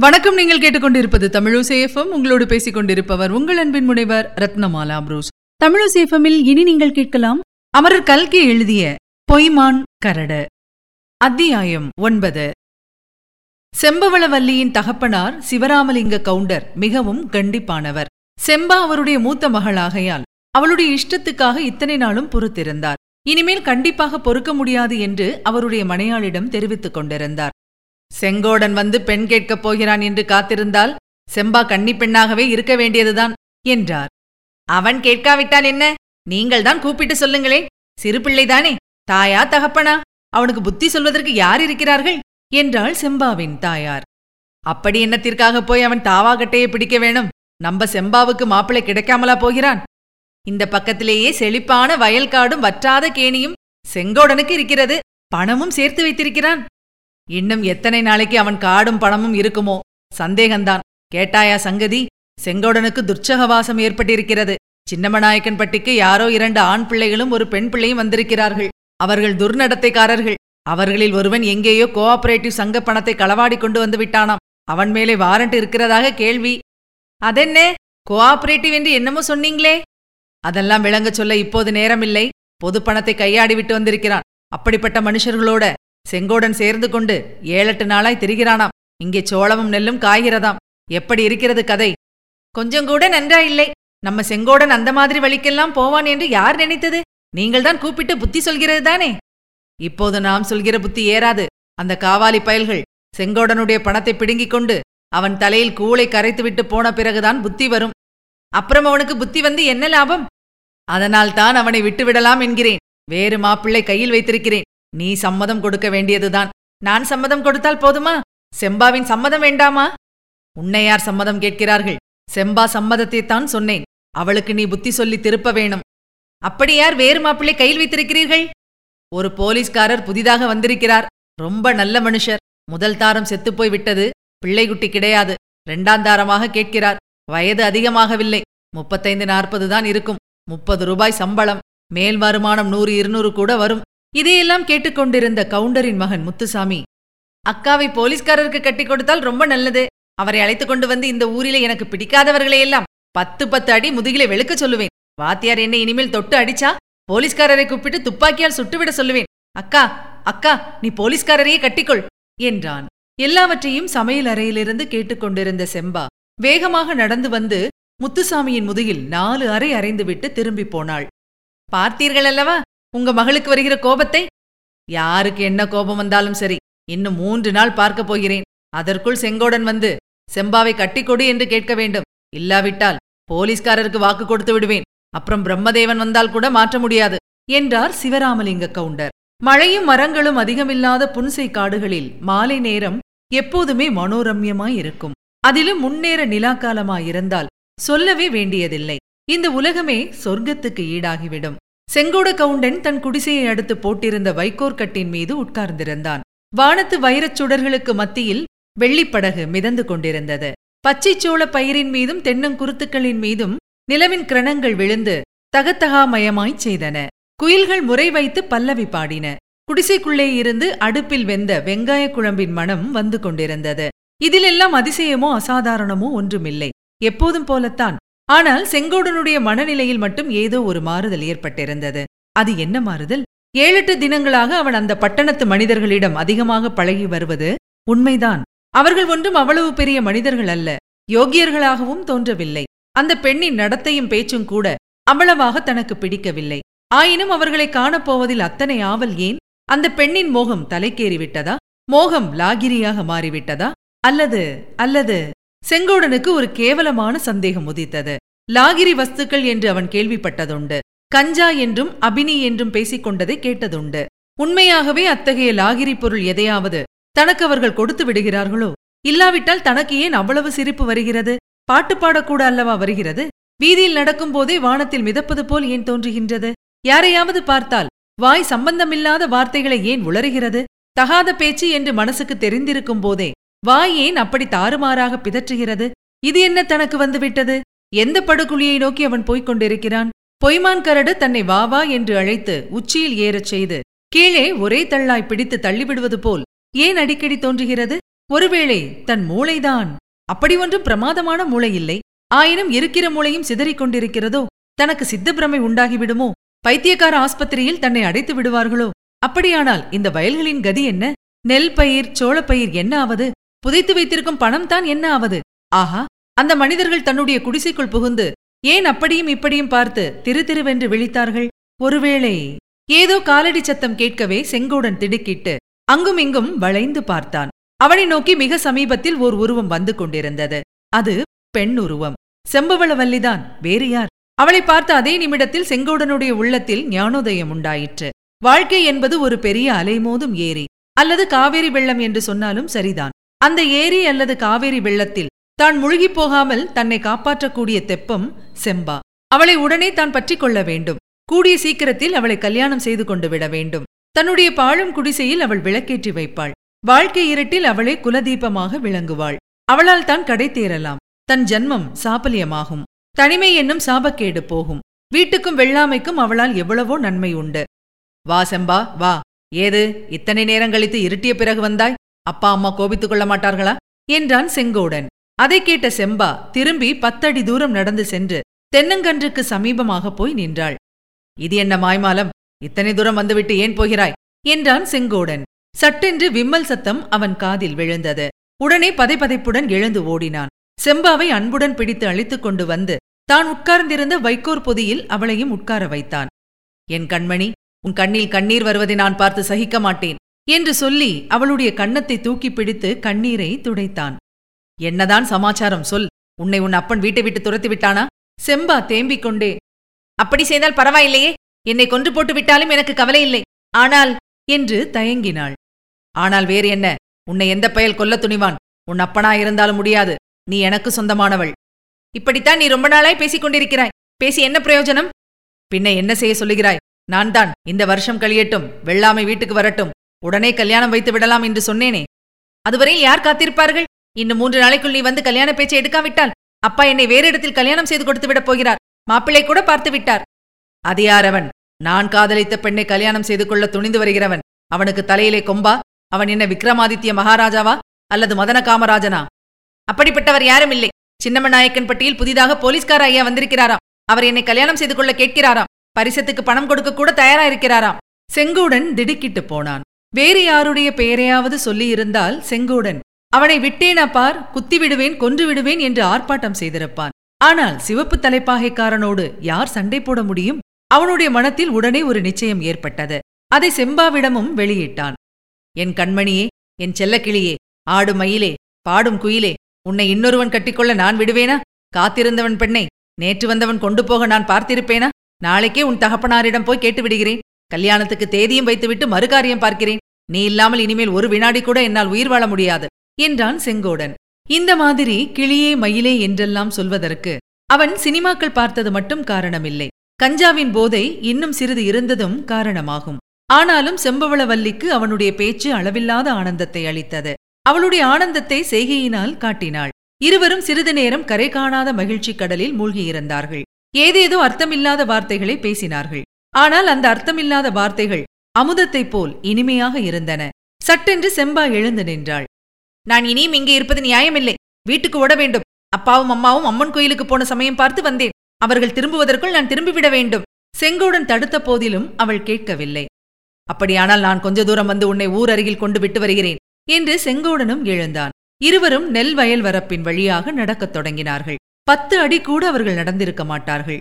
வணக்கம். நீங்கள் கேட்டுக்கொண்டிருப்பது தமிழசேஃபம் உங்களோடு பேசிக் கொண்டிருப்பவர் உங்கள் அன்பின் முனைவர் ரத்னமாலா புரூஸ். தமிழசேஃபமில் இனி நீங்கள் கேட்கலாம் அமரர் கல்கி எழுதிய பொய்மான் கரடு. அத்தியாயம் ஒன்பது. செம்பவளவல்லியின் தகப்பனார் சிவராமலிங்க கவுண்டர் மிகவும் கண்டிப்பானவர். செம்பா அவருடைய மூத்த மகளாகையால் அவளுடைய இஷ்டத்துக்காக இத்தனை நாளும் பொறுத்திருந்தார். இனிமேல் கண்டிப்பாக பொறுக்க முடியாது என்று அவருடைய மனையாளிடம் தெரிவித்துக் கொண்டிருந்தார். செங்கோடன் வந்து பெண் கேட்கப் போகிறான் என்று காத்திருந்தால் செம்பா கன்னி பெண்ணாகவே இருக்க வேண்டியதுதான் என்றார். அவன் கேட்காவிட்டால் என்ன? நீங்கள்தான் கூப்பிட்டு சொல்லுங்களேன். சிறு பிள்ளைதானே தாயா தகப்பனா? அவனுக்கு புத்தி சொல்வதற்கு யார் இருக்கிறார்கள்? என்றாள் செம்பாவின் தாயார். அப்படி என்னத்திற்காக போய் அவன் தாவாகட்டையை பிடிக்க வேணும். நம்ம செம்பாவுக்கு மாப்பிள்ளை கிடைக்காமலா போகிறான்? இந்த பக்கத்திலேயே செழிப்பான வயல்காடும் வற்றாத கேணியும் செங்கோடனுக்கு இருக்கிறது. பணமும் சேர்த்து வைத்திருக்கிறான். இன்னும் எத்தனை நாளைக்கு அவன் காடும் பணமும் இருக்குமோ? சந்தேகந்தான். கேட்டாயா சங்கதி? செங்கோடனுக்கு துர்ச்சகவாசம் ஏற்பட்டிருக்கிறது. சின்னமநாயக்கன் பட்டிக்கு யாரோ இரண்டு ஆண் பிள்ளைகளும் ஒரு பெண் பிள்ளையும் வந்திருக்கிறார்கள். அவர்கள் துர்நடத்தைக்காரர்கள். அவர்களில் ஒருவன் எங்கேயோ கோஆபரேட்டிவ் சங்க பணத்தை களவாடி கொண்டு வந்து விட்டானாம். அவன் மேலே வாரண்ட் இருக்கிறதாக கேள்வி. அதென்ன? கோஆபரேட்டிவ் என்று என்னமோ சொன்னீங்களே? அதெல்லாம் விளங்க சொல்ல இப்போது நேரமில்லை. பொது பணத்தை கையாடி விட்டு வந்திருக்கிறான். அப்படிப்பட்ட மனுஷர்களோட செங்கோடன் சேர்ந்து கொண்டு ஏழெட்டு நாளாய் திரிகிறானாம். இங்கே சோளமும் நெல்லும் காய்கிறதாம். எப்படி இருக்கிறது கதை? கொஞ்சம் கூட நன்றா இல்லை நம்ம செங்கோடன் அந்த மாதிரி வழிக்கெல்லாம் போவான் என்று யார் நினைத்தது? நீங்கள்தான் கூப்பிட்டு புத்தி சொல்கிறது தானே? இப்போது நாம் சொல்கிற புத்தி ஏறாது. அந்த காவாலி பயல்கள் செங்கோடனுடைய பணத்தை பிடுங்கிக் கொண்டு அவன் தலையில் கூளை கரைத்துவிட்டு போன பிறகுதான் புத்தி வரும். அப்புறம் அவனுக்கு புத்தி வந்து என்ன லாபம்? அதனால் தான் அவனை விட்டுவிடலாம் என்கிறேன். வேறு மாப்பிள்ளை கையில் வைத்திருக்கிறேன். நீ சம்மதம் கொடுக்க வேண்டியதுதான். நான் சம்மதம் கொடுத்தால் போதுமா? செம்பாவின் சம்மதம் வேண்டாமா? உன்னையார் சம்மதம் கேட்கிறார்கள்? செம்பா சம்மதத்தைத்தான் சொன்னேன். அவளுக்கு நீ புத்தி சொல்லி திருப்ப வேணும். அப்படி யார் வேறு மாப்பிள்ளை கையில் வைத்திருக்கிறீர்கள்? ஒரு போலீஸ்காரர் புதிதாக வந்திருக்கிறார். ரொம்ப நல்ல மனுஷர். முதல் தாரம் செத்துப்போய் விட்டது. பிள்ளைகுட்டி கிடையாது. இரண்டாம் தாரமாக கேட்கிறார். வயது அதிகமாகவில்லை. முப்பத்தைந்து நாற்பது தான் இருக்கும். முப்பது ரூபாய் சம்பளம். மேல் வருமானம் நூறு இருநூறு கூட வரும். இதையெல்லாம் கேட்டுக்கொண்டிருந்த கவுண்டரின் மகன் முத்துசாமி அக்காவை போலீஸ்காரருக்கு கட்டி கொடுத்தால் ரொம்ப நல்லது. அவரை அழைத்துக் கொண்டு வந்து இந்த ஊரிலே எனக்கு பிடிக்காதவர்களையெல்லாம் பத்து பத்து அடி முதுகிலே வெளுக்க சொல்லுவேன். வாத்தியார் என்னை இனிமேல் தொட்டு அடிச்சா போலீஸ்காரரை கூப்பிட்டு துப்பாக்கியால் சுட்டுவிட சொல்லுவேன். அக்கா அக்கா நீ போலீஸ்காரரையே கட்டிக்கொள் என்றான். எல்லாவற்றையும் சமையல் அறையிலிருந்து கேட்டுக்கொண்டிருந்த செம்பா வேகமாக நடந்து வந்து முத்துசாமியின் முதுகில் நாலு அறை அறைந்துவிட்டு திரும்பி போனாள். பார்த்தீர்கள் அல்லவா உங்க மகளுக்கு வருகிற கோபத்தை? யாருக்கு என்ன கோபம் வந்தாலும் சரி இன்னும் மூன்று நாள் பார்க்கப் போகிறேன். அதற்குள் செங்கோடன் வந்து செம்பாவை கட்டிக்கொடு என்று கேட்க வேண்டும். இல்லாவிட்டால் போலீஸ்காரருக்கு வாக்கு கொடுத்து விடுவேன். அப்புறம் பிரம்மதேவன் வந்தால் கூட மாற்ற முடியாது என்றார் சிவராமலிங்க கவுண்டர். மழையும் மரங்களும் அதிகமில்லாத புன்சை காடுகளில் மாலை நேரம் எப்போதுமே மனோரம்யமாயிருக்கும் அதிலும் முன்னேற நிலாக்காலமாயிருந்தால் சொல்லவே வேண்டியதில்லை. இந்த உலகமே சொர்க்கத்துக்கு ஈடாகிவிடும். செங்கோட கவுண்டன் தன் குடிசையை அடுத்து போட்டிருந்த வைக்கோர் கட்டின் மீது உட்கார்ந்திருந்தான். வானத்து வைரச் சுடர்களுக்கு மத்தியில் வெள்ளிப்படகு மிதந்து கொண்டிருந்தது. பச்சைச்சோள பயிரின் மீதும் தென்னங்குருத்துக்களின் மீதும் நிலவின் கிரணங்கள் விழுந்து தகத்தகாமயமாய்ச் செய்தன. குயில்கள் முறை வைத்து பல்லவி பாடின. குடிசைக்குள்ளே இருந்து அடுப்பில் வெந்த வெங்காய குழம்பின் மனம் வந்து கொண்டிருந்தது. இதிலெல்லாம் அதிசயமோ அசாதாரணமோ ஒன்றுமில்லை. எப்போதும் போலத்தான். ஆனால் செங்கோடனுடைய மனநிலையில் மட்டும் ஏதோ ஒரு மாறுதல் ஏற்பட்டிருந்தது. அது என்ன மாறுதல்? ஏழெட்டு தினங்களாக அவன் அந்த பட்டணத்து மனிதர்களிடம் அதிகமாக பழகி வருவது உண்மைதான். அவர்கள் ஒன்றும் அவ்வளவு பெரிய மனிதர்கள் அல்ல. யோகியர்களாகவும் தோன்றவில்லை. அந்த பெண்ணின் நடத்தையும் பேச்சும் கூட அவ்வளவாக தனக்கு பிடிக்கவில்லை. ஆயினும் அவர்களை காணப்போவதில் அத்தனை ஆவல் ஏன்? அந்த பெண்ணின் மோகம் தலைக்கேறிவிட்டதா? மோகம் லாகிரியாக மாறிவிட்டதா? அல்லது அல்லது செங்கோடனுக்கு ஒரு கேவலமான சந்தேகம் உதித்தது. லாகிரி வஸ்துக்கள் என்று அவன் கேள்விப்பட்டதுண்டு. கஞ்சா என்றும் அபினி என்றும் பேசிக் கொண்டதை கேட்டதுண்டு. உண்மையாகவே அத்தகைய லாகிரி பொருள் எதையாவது தனக்கு அவர்கள் கொடுத்து விடுகிறார்களோ? இல்லாவிட்டால் தனக்கு ஏன் அவ்வளவு சிரிப்பு வருகிறது? பாட்டு பாடக்கூட அல்லவா வருகிறது? வீதியில் நடக்கும் போதே வானத்தில் மிதப்பது போல் ஏன் தோன்றுகின்றது? யாரையாவது பார்த்தால் வாய் சம்பந்தமில்லாத வார்த்தைகளை ஏன் உளறுகிறது? தகாத பேச்சு என்று மனசுக்கு தெரிந்திருக்கும் போதே வாய் ஏன் அப்படி தாறுமாறாக பிதற்றுகிறது? இது என்ன தனக்கு வந்துவிட்டது? எந்த படுகுழியை நோக்கி அவன் போய்க் கொண்டிருக்கிறான்? பொய்மான் கரடு தன்னை வா வா என்று அழைத்து உச்சியில் ஏறச் செய்து கீழே ஒரே தள்ளாய் பிடித்து தள்ளிவிடுவது போல் ஏன் அடிக்கடி தோன்றுகிறது? ஒருவேளை தன் மூளைதான். அப்படி ஒன்றும் பிரமாதமான மூளை இல்லை. ஆயினும் இருக்கிற மூளையும் சிதறிக் கொண்டிருக்கிறதோ? தனக்கு சித்தப்பிரமை உண்டாகிவிடுமோ? பைத்தியக்கார ஆஸ்பத்திரியில் தன்னை அடைத்து விடுவார்களோ அப்படியானால் இந்த வயல்களின் கதி என்ன? நெல் பயிர் சோளப்பயிர் என்ன ஆவது? புதைத்து வைத்திருக்கும் பணம் தான் என்ன ஆவது? ஆஹா அந்த மனிதர்கள் தன்னுடைய குடிசைக்குள் புகுந்து ஏன் அப்படியும் இப்படியும் பார்த்து திரு திருவென்று விழித்தார்கள்? ஒருவேளை ஏதோ காலடி சத்தம் கேட்கவே செங்கோடன் திடுக்கிட்டு அங்கும் இங்கும் வளைந்து பார்த்தான். அவனை நோக்கி மிக சமீபத்தில் ஓர் உருவம் வந்து கொண்டிருந்தது. அது பெண் உருவம். செம்பவளவல்லிதான் வேறு யார்? அவளை பார்த்த அதே நிமிடத்தில் செங்கோடனுடைய உள்ளத்தில் ஞானோதயம் உண்டாயிற்று. வாழ்க்கை என்பது ஒரு பெரிய அலைமோதும் ஏரி. அல்லது காவேரி வெள்ளம் என்று சொன்னாலும் சரிதான். அந்த ஏரி அல்லது காவேரி வெள்ளத்தில் தான் முழுகிப் போகாமல் தன்னை காப்பாற்றக்கூடிய தெப்பம் செம்பா. அவளை உடனே தான் பற்றிக் கொள்ள வேண்டும். கூடிய சீக்கிரத்தில் அவளை கல்யாணம் செய்து கொண்டு விட வேண்டும். தன்னுடைய பாழும் குடிசையில் அவள் விளக்கேற்றி வைப்பாள். வாழ்க்கை இருட்டில் அவளே குலதீபமாக விளங்குவாள். அவளால் தான் கடை தேரலாம் தன் ஜன்மம் சாபல்யமாகும். தனிமை என்னும் சாபக்கேடு போகும். வீட்டுக்கும் வெள்ளாமைக்கும் அவளால் எவ்வளவோ நன்மை உண்டு. வா செம்பா வா. ஏது இத்தனை நேரம் கழித்து இருட்டிய பிறகு வந்தாய்? அப்பா அம்மா கோபித்துக் கொள்ள மாட்டார்களா? என்றான் செங்கோடன். அதை கேட்ட செம்பா திரும்பி பத்தடி தூரம் நடந்து சென்று தென்னங்கன்றுக்கு சமீபமாக போய் நின்றாள். இது என்ன மாய்மாலம்? இத்தனை தூரம் வந்துவிட்டு ஏன் போகிறாய்? என்றான் செங்கோடன். சட்டென்று விம்மல் சத்தம் அவன் காதில் விழுந்தது. உடனே பதைபதைப்புடன் எழுந்து ஓடினான். செம்பாவை அன்புடன் பிடித்து அழைத்துக் கொண்டு வந்து தான் உட்கார்ந்திருந்த வைக்கோர் பொதியில் அவளையும் உட்கார வைத்தான். என் கண்மணி உன் கண்ணில் கண்ணீர் வருவதை நான் பார்த்து சகிக்க மாட்டேன். என்று சொல்லி அவளுடைய கன்னத்தை தூக்கி பிடித்து கண்ணீரை துடைத்தான். என்னதான் சமாச்சாரம் சொல். உன்னை உன் அப்பன் வீட்டை விட்டு துரத்தி விட்டானா? செம்பா தேம்பிக் கொண்டே. அப்படி செய்தால் பரவாயில்லையே. என்னை கொன்று போட்டு விட்டாலும் எனக்கு கவலை இல்லை. ஆனால் என்று தயங்கினாள். ஆனால் வேறு என்ன? உன்னை எந்த பயல் கொல்ல துணிவான்? உன் அப்பனா இருந்தாலும் முடியாது. நீ எனக்கு சொந்தமானவள். இப்படித்தான் நீ ரொம்ப நாளாய் பேசிக் கொண்டிருக்கிறாய். பேசி என்ன பிரயோஜனம்? பின்ன என்ன செய்ய சொல்லுகிறாய்? நான் தான் இந்த வருஷம் கழியட்டும். வெள்ளாமை வீட்டுக்கு வரட்டும். உடனே கல்யாணம் வைத்து விடலாம் என்று சொன்னேனே. அதுவரையில் யார் காத்திருப்பார்கள்? இன்னும் மூன்று நாளைக்குள் நீ வந்து கல்யாண பேச்சை எடுக்காவிட்டால் அப்பா என்னை வேறு இடத்தில் கல்யாணம் செய்து கொடுத்து விடப் போகிறார். மாப்பிள்ளை கூட பார்த்து விட்டார். அது யார் அவன்? நான் காதலித்த பெண்ணை கல்யாணம் செய்து கொள்ள துணிந்து வருகிறவன். அவனுக்கு தலையிலே கொம்பா? அவன் என்ன விக்ரமாதித்ய மகாராஜாவா? அல்லது மதன காமராஜனா? அப்படிப்பட்டவர் யாரும் இல்லை. சின்னமநாயக்கன் பட்டியில் புதிதாக போலீஸ்கார ஐயா வந்திருக்கிறாராம். அவர் என்னை கல்யாணம் செய்து கொள்ள கேட்கிறாராம். பரிசத்துக்கு பணம் கொடுக்க கூட தயாரா இருக்கிறாராம் செங்கோடன் திடுக்கிட்டு போனான். வேறு யாருடைய பெயரையாவது சொல்லியிருந்தால் செங்கோடன். அவனை விட்டேனா பார் குத்தி விடுவேன் கொன்று விடுவேன் என்று ஆர்ப்பாட்டம் செய்திருப்பான். ஆனால் சிவப்பு தலைப்பாகைக்காரனோடு யார் சண்டை போட முடியும்? அவனுடைய மனத்தில் உடனே ஒரு நிச்சயம் ஏற்பட்டது. அதை செம்பாவிடமும் வெளியிட்டான். என் கண்மணியே என் செல்லக்கிளியே ஆடு மயிலே பாடும் குயிலே உன்னை இன்னொருவன் கட்டிக்கொள்ள நான் விடுவேனா? காத்திருந்தவன் பெண்ணை நேற்று வந்தவன் கொண்டு போக நான் பார்த்திருப்பேனா? நாளைக்கே உன் தகப்பனாரிடம் போய் கேட்டு விடுகிறேன் கல்யாணத்துக்கு தேதியும் வைத்துவிட்டு மறுகாரியம் பார்க்கிறேன். நீ இல்லாமல் இனிமேல் ஒரு வினாடி கூட என்னால் உயிர் வாழ முடியாது என்றான் செங்கோடன். இந்த மாதிரி கிளியே மயிலே என்றெல்லாம் சொல்வதற்கு அவன் சினிமாக்கள் பார்த்தது மட்டும் காரணமில்லை. கஞ்சாவின் போதை இன்னும் சிறிது இருந்ததும் காரணமாகும். ஆனாலும் செம்பவளவல்லிக்கு அவனுடைய பேச்சு அளவில்லாத ஆனந்தத்தை அளித்தது. அவளுடைய ஆனந்தத்தை செய்கையினால் காட்டினாள். இருவரும் சிறிது நேரம் கரை காணாத மகிழ்ச்சி கடலில் மூழ்கியிருந்தார்கள். ஏதேதோ அர்த்தமில்லாத வார்த்தைகளை பேசினார்கள். ஆனால் அந்த அர்த்தமில்லாத வார்த்தைகள் அமுதத்தைப் போல் இனிமையாக இருந்தன. சட்டென்று செம்பா எழுந்து நின்றாள். நான் இனியும் இங்கே இருப்பது நியாயமில்லை. வீட்டுக்கு ஓட வேண்டும். அப்பாவும் அம்மாவும் அம்மன் கோயிலுக்கு போன சமயம் பார்த்து வந்தேன். அவர்கள் திரும்புவதற்குள் நான் திரும்பிவிட வேண்டும். செங்கோடன் தடுத்த போதிலும் அவள் கேட்கவில்லை. அப்படியானால் நான் கொஞ்ச தூரம் வந்து உன்னை ஊர் அருகில் கொண்டு விட்டு வருகிறேன் என்று செங்கோடனும் எழுந்தான். இருவரும் நெல் வயல் வரப்பின் வழியாக நடக்கத் தொடங்கினார்கள். பத்து அடி கூட அவர்கள் நடந்திருக்க மாட்டார்கள்.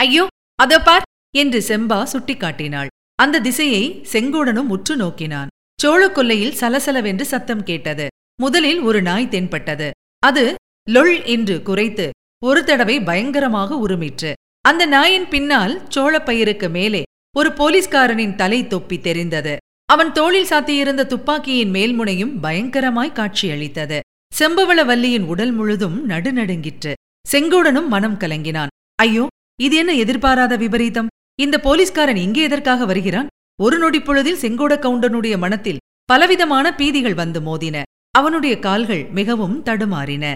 ஐயோ அதோ பார் என்று செம்பா சுட்டிக்காட்டினாள். அந்த திசையை செங்கோடனும் உற்று நோக்கினான். சோழக்கொல்லையில் சலசலவென்று சத்தம் கேட்டது. முதலில் ஒரு நாய் தென்பட்டது. அது லொள் என்று குறைத்து ஒரு தடவை பயங்கரமாக உருமிற்று. அந்த நாயின் பின்னால் சோளப்பயிருக்கு மேலே ஒரு போலீஸ்காரனின் தலை தொப்பி தெரிந்தது. அவன் தோளில் சாத்தியிருந்த துப்பாக்கியின் மேல்முனையும் பயங்கரமாய் காட்சியளித்தது. செம்பவளவல்லியின் உடல் முழுதும் நடுநடுங்கிற்று. செங்கோடனும் மனம் கலங்கினான். ஐயோ இது என்ன எதிர்பாராத விபரீதம்? இந்த போலீஸ்காரன் இங்கே எதற்காக வருகிறான்? ஒரு நொடி பொழுதில் செங்கோட கவுண்டனுடைய மனத்தில் பலவிதமான பீதிகள் வந்து மோதின. அவனுடைய கால்கள் மிகவும் தடுமாறின.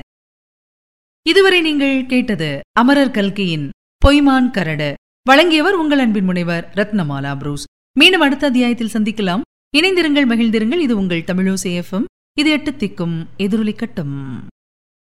இதுவரை நீங்கள் கேட்டது அமரர் கல்கியின் பொய்மான் கரடு. வழங்கியவர் உங்கள் அன்பின் முனைவர் ரத்னமாலா புரூஸ். மீண்டும் அடுத்த அத்தியாயத்தில் சந்திக்கலாம். இணைந்திருங்கள் மகிழ்ந்திருங்கள். இது உங்கள் தமிழோசேஎஃப்எம் இது எட்டு திக்கும் எதிரொலிக்கட்டும்